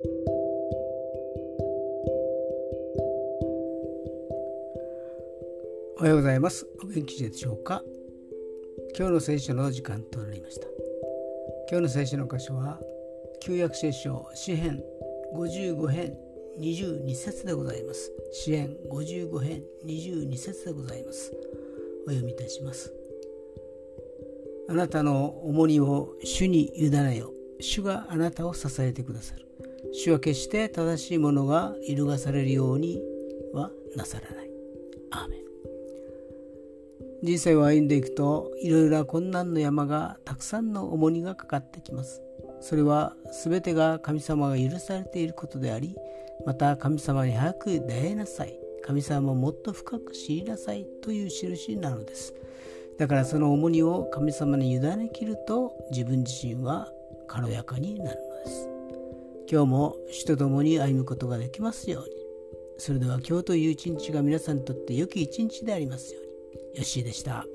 おはようございます。お元気でしょうか？今日の聖書の時間となりました。今日の聖書の箇所は旧約聖書詩編55編22節でございます。詩編55編22節でございます。お読みいたします。あなたの重荷を主に委ねよ。主があなたを支えてくださる。主は決して正しいものが揺るがされるようにはなさらない。アーメン人生を歩んでいくといろいろな困難の山がたくさんの重荷がかかってきます。それは全てが神様が許されていることでありまた神様に早く出会いなさい神様をもっと深く知りなさいという印なのです。だからその重荷を神様に委ねきると自分自身は軽やかになるのです。今日も主と共に歩むことができますように。それでは今日という一日が皆さんにとって良き一日でありますように。よッしーでした。